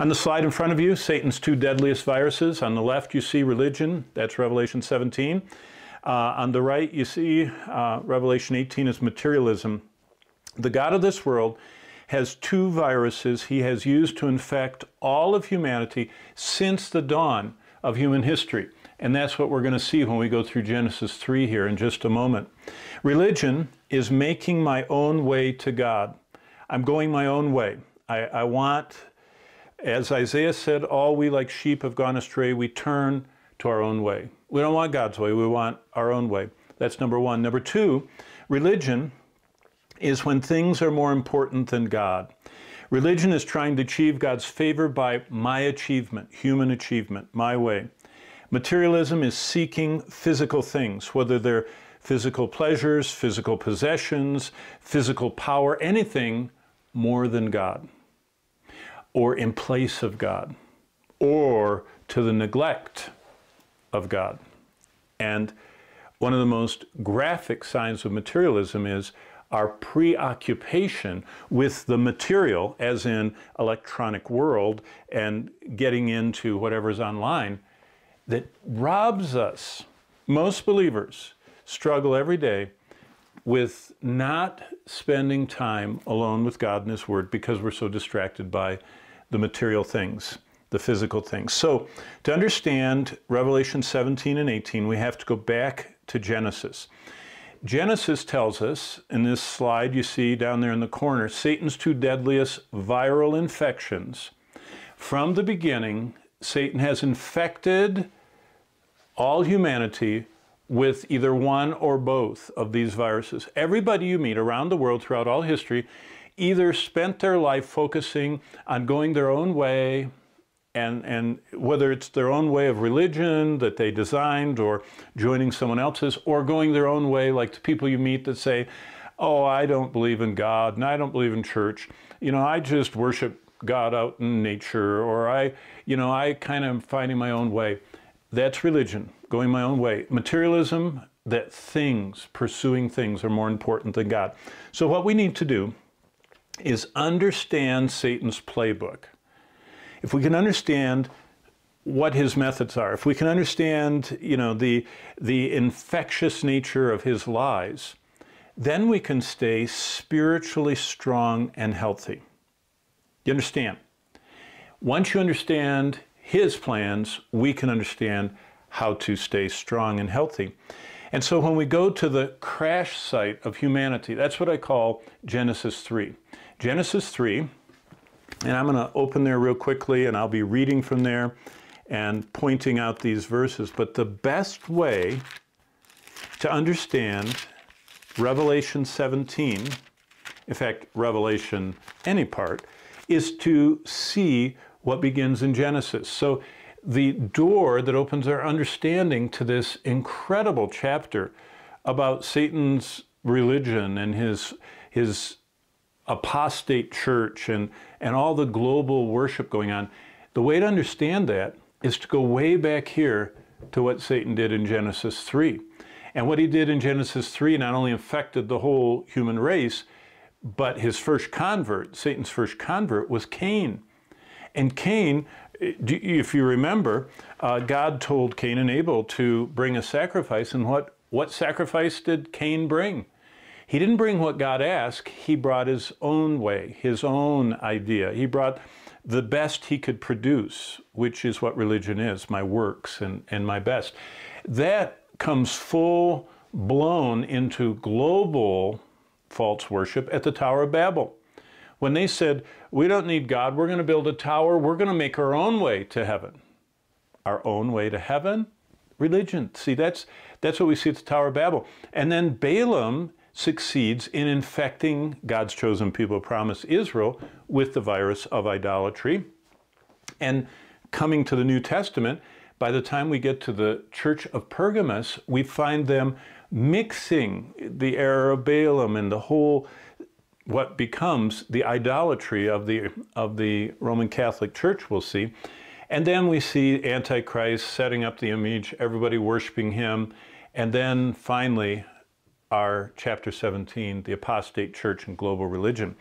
On the slide in front of you, Satan's two deadliest viruses. On the left, you see religion. That's Revelation 17. Uh, on the right, you see uh, Revelation 18 is materialism. The God of this world has two viruses he has used to infect all of humanity since the dawn of human history. And that's what we're going to see when we go through Genesis 3 here in just a moment. Religion is making my own way to God. I'm going my own way. I, I want, as Isaiah said, all we like sheep have gone astray. We turn to our own way. We don't want God's way, we want our own way. That's number one. Number two, religion is when things are more important than God. Religion is trying to achieve God's favor by my achievement, human achievement, my way. Materialism is seeking physical things, whether they're physical pleasures, physical possessions, physical power, anything more than God, or in place of God, or to the neglect of God. And one of the most graphic signs of materialism is our preoccupation with the material, as in electronic world, and getting into whatever's online, that robs us. Most believers struggle every day with not spending time alone with God and His Word because we're so distracted by the material things, the physical things. So, to understand Revelation 17 and 18, we have to go back to Genesis. Genesis tells us, in this slide you see down there in the corner, Satan's two deadliest viral infections. From the beginning, Satan has infected all humanity with either one or both of these viruses. Everybody you meet around the world throughout all history either spent their life focusing on going their own way, and, and whether it's their own way of religion that they designed or joining someone else's or going their own way like the people you meet that say oh i don't believe in god and i don't believe in church. You know i just worship god out in nature or i you know i kind of am finding my own way. That's religion going my own way. Materialism that things pursuing things are more important than god. So what we need to do is understand satan's playbook if we can understand what his methods are, if we can understand, you know, the, the infectious nature of his lies, then we can stay spiritually strong and healthy. You understand? Once you understand his plans, we can understand how to stay strong and healthy. And so when we go to the crash site of humanity, that's what I call Genesis 3. Genesis 3 and I'm going to open there real quickly and I'll be reading from there and pointing out these verses. But the best way to understand Revelation 17, in fact, Revelation any part, is to see what begins in Genesis. So the door that opens our understanding to this incredible chapter about Satan's religion and his his apostate church and, and all the global worship going on. The way to understand that is to go way back here to what Satan did in Genesis 3. And what he did in Genesis 3 not only affected the whole human race, but his first convert, Satan's first convert, was Cain. And Cain, if you remember, uh, God told Cain and Abel to bring a sacrifice. And what, what sacrifice did Cain bring? He didn't bring what God asked, he brought his own way, his own idea. He brought the best he could produce, which is what religion is my works and, and my best. That comes full blown into global false worship at the Tower of Babel. When they said, We don't need God, we're going to build a tower, we're going to make our own way to heaven. Our own way to heaven? Religion. See, that's, that's what we see at the Tower of Babel. And then Balaam succeeds in infecting God's chosen people, promised Israel, with the virus of idolatry. And coming to the New Testament, by the time we get to the church of Pergamos, we find them mixing the error of Balaam and the whole what becomes the idolatry of the of the Roman Catholic Church we'll see. And then we see Antichrist setting up the image, everybody worshiping him, and then finally our chapter 17, the apostate church and global religion.